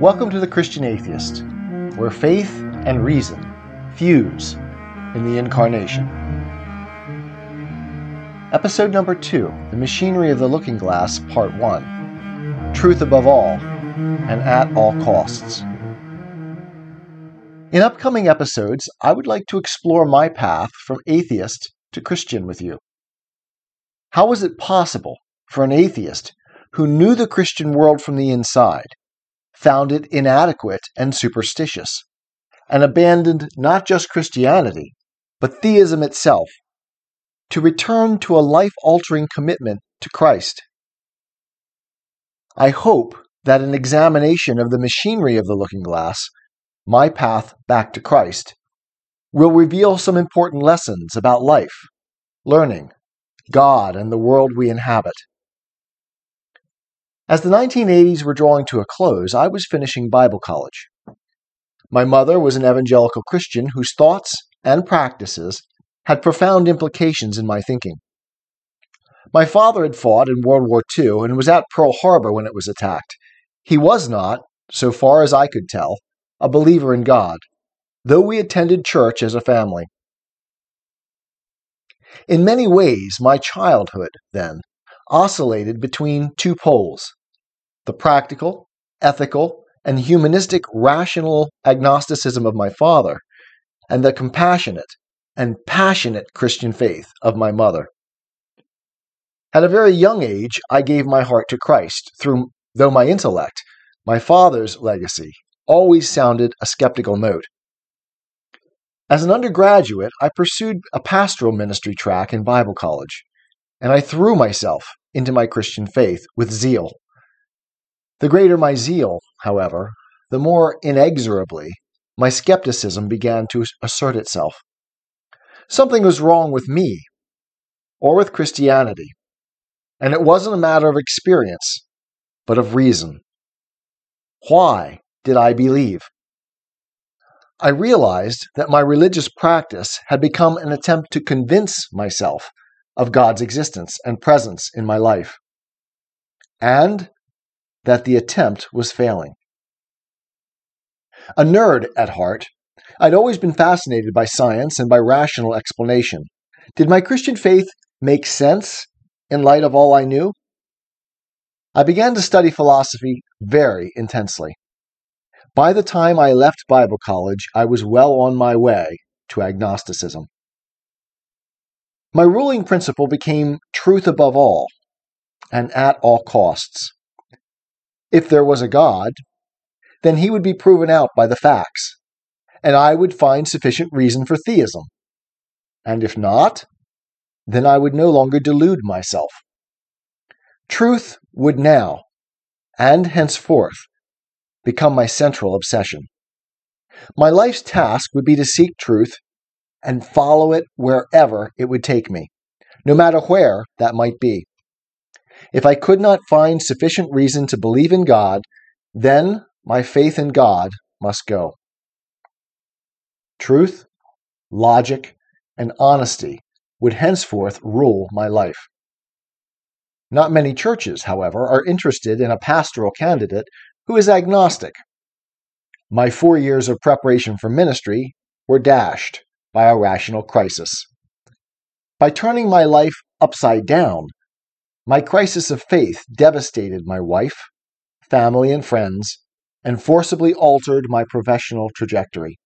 Welcome to The Christian Atheist, where faith and reason fuse in the Incarnation. Episode number two The Machinery of the Looking Glass, Part One Truth Above All and At All Costs. In upcoming episodes, I would like to explore my path from atheist to Christian with you. How was it possible for an atheist who knew the Christian world from the inside found it inadequate and superstitious, and abandoned not just Christianity, but theism itself, to return to a life altering commitment to Christ. I hope that an examination of the machinery of the looking glass, my path back to Christ, will reveal some important lessons about life, learning, God, and the world we inhabit. As the 1980s were drawing to a close, I was finishing Bible college. My mother was an evangelical Christian whose thoughts and practices had profound implications in my thinking. My father had fought in World War II and was at Pearl Harbor when it was attacked. He was not, so far as I could tell, a believer in God, though we attended church as a family. In many ways, my childhood, then, oscillated between two poles the practical, ethical, and humanistic rational agnosticism of my father, and the compassionate and passionate Christian faith of my mother. At a very young age, I gave my heart to Christ, through, though my intellect, my father's legacy, always sounded a skeptical note. As an undergraduate, I pursued a pastoral ministry track in Bible college, and I threw myself into my Christian faith with zeal. The greater my zeal, however, the more inexorably my skepticism began to assert itself. Something was wrong with me, or with Christianity, and it wasn't a matter of experience, but of reason. Why did I believe? I realized that my religious practice had become an attempt to convince myself of God's existence and presence in my life. And that the attempt was failing. A nerd at heart, I'd always been fascinated by science and by rational explanation. Did my Christian faith make sense in light of all I knew? I began to study philosophy very intensely. By the time I left Bible college, I was well on my way to agnosticism. My ruling principle became truth above all and at all costs. If there was a God, then he would be proven out by the facts, and I would find sufficient reason for theism. And if not, then I would no longer delude myself. Truth would now, and henceforth, become my central obsession. My life's task would be to seek truth and follow it wherever it would take me, no matter where that might be. If I could not find sufficient reason to believe in God, then my faith in God must go. Truth, logic, and honesty would henceforth rule my life. Not many churches, however, are interested in a pastoral candidate who is agnostic. My four years of preparation for ministry were dashed by a rational crisis. By turning my life upside down, my crisis of faith devastated my wife, family, and friends, and forcibly altered my professional trajectory.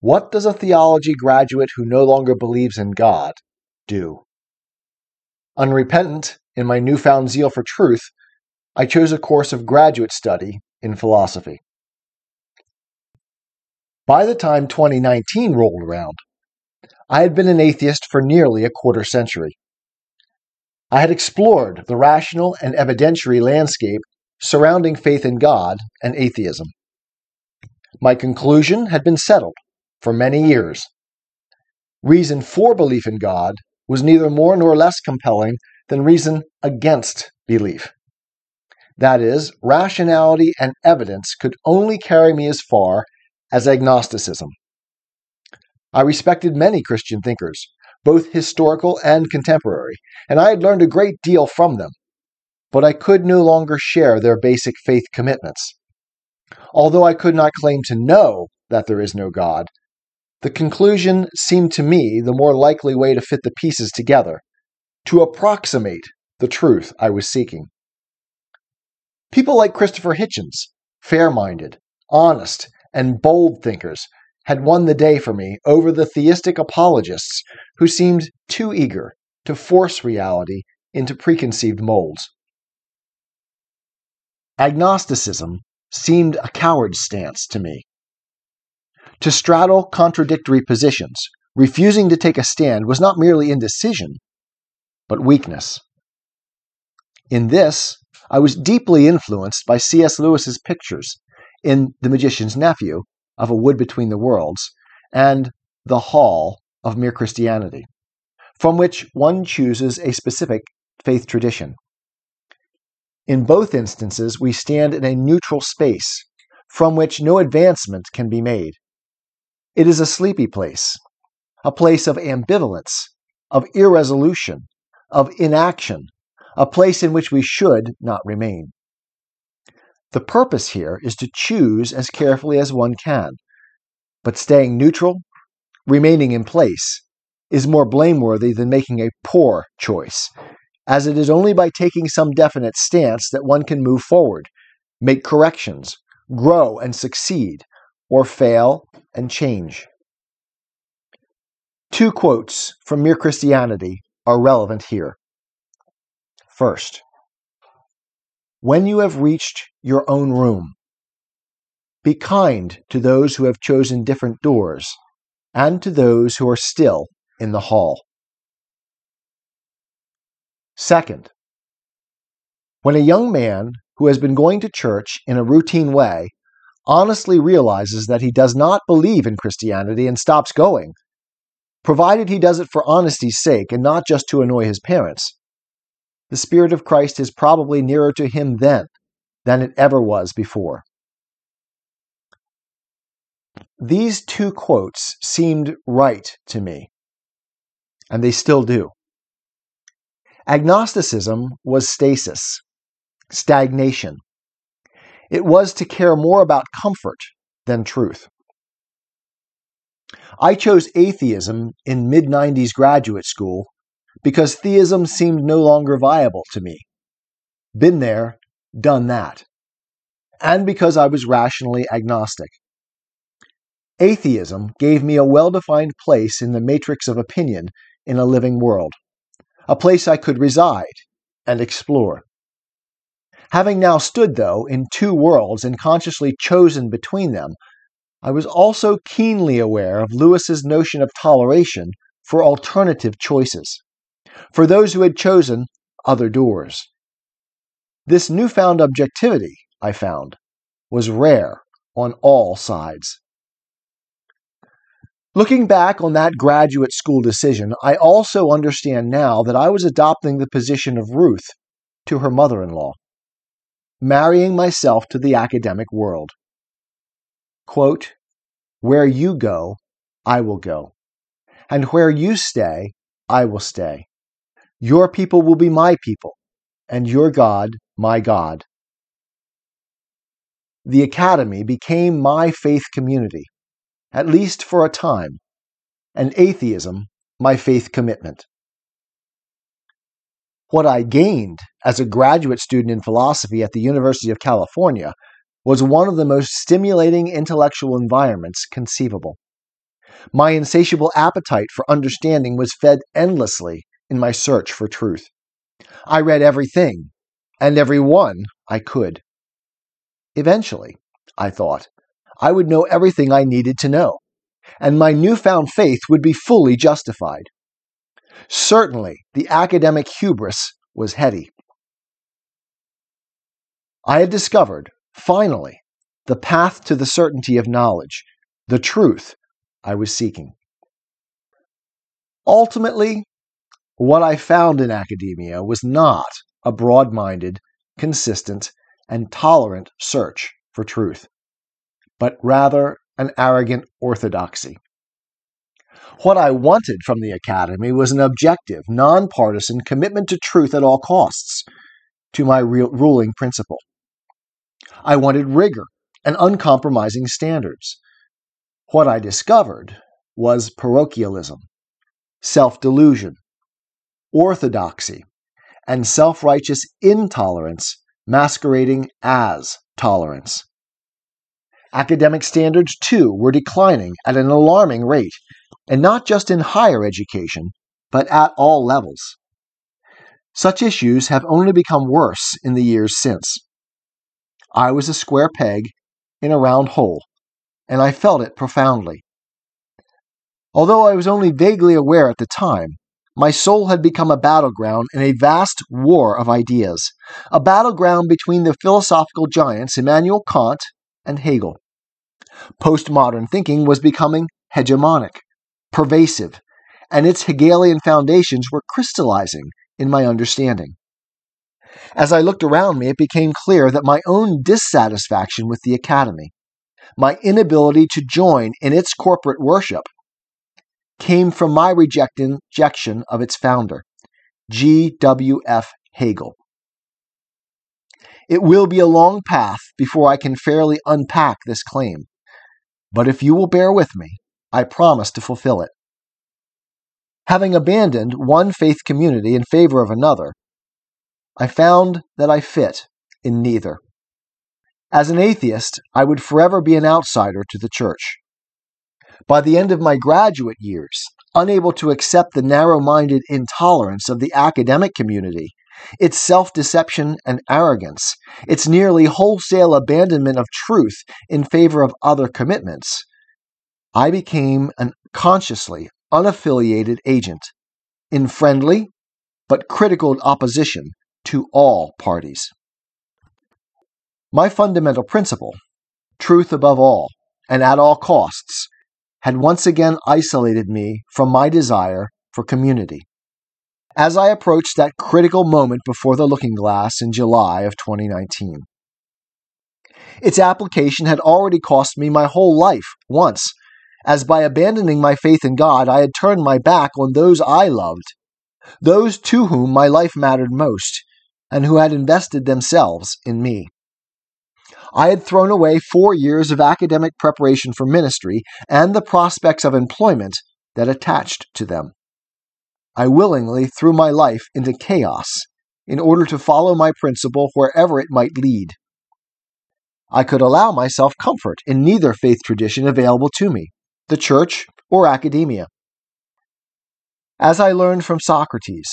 What does a theology graduate who no longer believes in God do? Unrepentant in my newfound zeal for truth, I chose a course of graduate study in philosophy. By the time 2019 rolled around, I had been an atheist for nearly a quarter century. I had explored the rational and evidentiary landscape surrounding faith in God and atheism. My conclusion had been settled for many years. Reason for belief in God was neither more nor less compelling than reason against belief. That is, rationality and evidence could only carry me as far as agnosticism. I respected many Christian thinkers, both historical and contemporary, and I had learned a great deal from them. But I could no longer share their basic faith commitments. although I could not claim to know that there is no God, the conclusion seemed to me the more likely way to fit the pieces together, to approximate the truth I was seeking. People like Christopher Hitchens, fair minded, honest, and bold thinkers, had won the day for me over the theistic apologists who seemed too eager to force reality into preconceived molds. Agnosticism seemed a coward's stance to me. To straddle contradictory positions, refusing to take a stand was not merely indecision, but weakness. In this, I was deeply influenced by C.S. Lewis's pictures in The Magician's Nephew of A Wood Between the Worlds and The Hall of Mere Christianity, from which one chooses a specific faith tradition. In both instances, we stand in a neutral space from which no advancement can be made. It is a sleepy place, a place of ambivalence, of irresolution, of inaction, a place in which we should not remain. The purpose here is to choose as carefully as one can, but staying neutral, remaining in place, is more blameworthy than making a poor choice, as it is only by taking some definite stance that one can move forward, make corrections, grow and succeed, or fail and change. Two quotes from Mere Christianity are relevant here. First, when you have reached your own room, be kind to those who have chosen different doors and to those who are still in the hall. Second, when a young man who has been going to church in a routine way honestly realizes that he does not believe in Christianity and stops going, provided he does it for honesty's sake and not just to annoy his parents, the Spirit of Christ is probably nearer to him then than it ever was before. These two quotes seemed right to me, and they still do. Agnosticism was stasis, stagnation. It was to care more about comfort than truth. I chose atheism in mid 90s graduate school because theism seemed no longer viable to me. Been there, done that. And because I was rationally agnostic. Atheism gave me a well defined place in the matrix of opinion in a living world a place I could reside and explore. Having now stood, though, in two worlds and consciously chosen between them, I was also keenly aware of Lewis's notion of toleration for alternative choices, for those who had chosen other doors. This newfound objectivity, I found, was rare on all sides. Looking back on that graduate school decision, I also understand now that I was adopting the position of Ruth to her mother in law, marrying myself to the academic world. Quote, Where you go, I will go, and where you stay, I will stay. Your people will be my people, and your God, my God. The academy became my faith community at least for a time, and atheism my faith commitment. What I gained as a graduate student in philosophy at the University of California was one of the most stimulating intellectual environments conceivable. My insatiable appetite for understanding was fed endlessly in my search for truth. I read everything and every one I could. Eventually, I thought, I would know everything I needed to know, and my newfound faith would be fully justified. Certainly, the academic hubris was heady. I had discovered, finally, the path to the certainty of knowledge, the truth I was seeking. Ultimately, what I found in academia was not a broad minded, consistent, and tolerant search for truth but rather an arrogant orthodoxy. What I wanted from the Academy was an objective, nonpartisan commitment to truth at all costs, to my re- ruling principle. I wanted rigor and uncompromising standards. What I discovered was parochialism, self delusion, orthodoxy, and self righteous intolerance masquerading as tolerance. Academic standards, too, were declining at an alarming rate, and not just in higher education, but at all levels. Such issues have only become worse in the years since. I was a square peg in a round hole, and I felt it profoundly. Although I was only vaguely aware at the time, my soul had become a battleground in a vast war of ideas, a battleground between the philosophical giants Immanuel Kant and Hegel. Postmodern thinking was becoming hegemonic, pervasive, and its Hegelian foundations were crystallizing in my understanding. As I looked around me, it became clear that my own dissatisfaction with the Academy, my inability to join in its corporate worship, came from my rejection of its founder, G.W.F. Hegel. It will be a long path before I can fairly unpack this claim, but if you will bear with me, I promise to fulfill it. Having abandoned one faith community in favor of another, I found that I fit in neither. As an atheist, I would forever be an outsider to the church. By the end of my graduate years, unable to accept the narrow minded intolerance of the academic community, its self deception and arrogance, its nearly wholesale abandonment of truth in favor of other commitments, I became an consciously unaffiliated agent in friendly but critical opposition to all parties. My fundamental principle, truth above all and at all costs, had once again isolated me from my desire for community. As I approached that critical moment before the looking glass in July of 2019, its application had already cost me my whole life once, as by abandoning my faith in God, I had turned my back on those I loved, those to whom my life mattered most, and who had invested themselves in me. I had thrown away four years of academic preparation for ministry and the prospects of employment that attached to them. I willingly threw my life into chaos in order to follow my principle wherever it might lead. I could allow myself comfort in neither faith tradition available to me, the church or academia. As I learned from Socrates,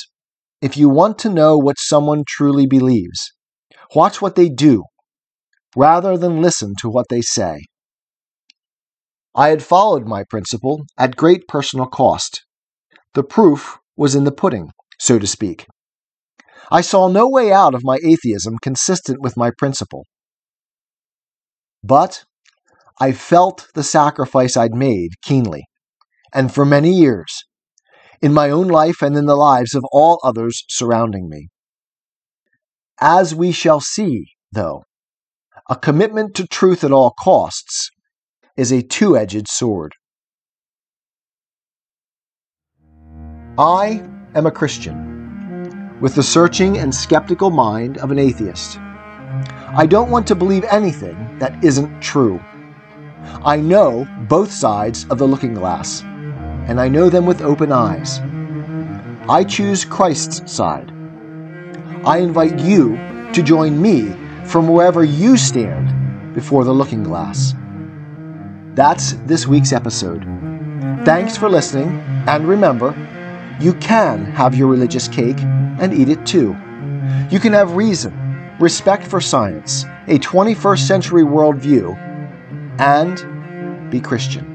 if you want to know what someone truly believes, watch what they do rather than listen to what they say. I had followed my principle at great personal cost. The proof was in the pudding, so to speak. I saw no way out of my atheism consistent with my principle. But I felt the sacrifice I'd made keenly, and for many years, in my own life and in the lives of all others surrounding me. As we shall see, though, a commitment to truth at all costs is a two edged sword. I am a Christian, with the searching and skeptical mind of an atheist. I don't want to believe anything that isn't true. I know both sides of the looking glass, and I know them with open eyes. I choose Christ's side. I invite you to join me from wherever you stand before the looking glass. That's this week's episode. Thanks for listening, and remember, you can have your religious cake and eat it too. You can have reason, respect for science, a 21st century worldview, and be Christian.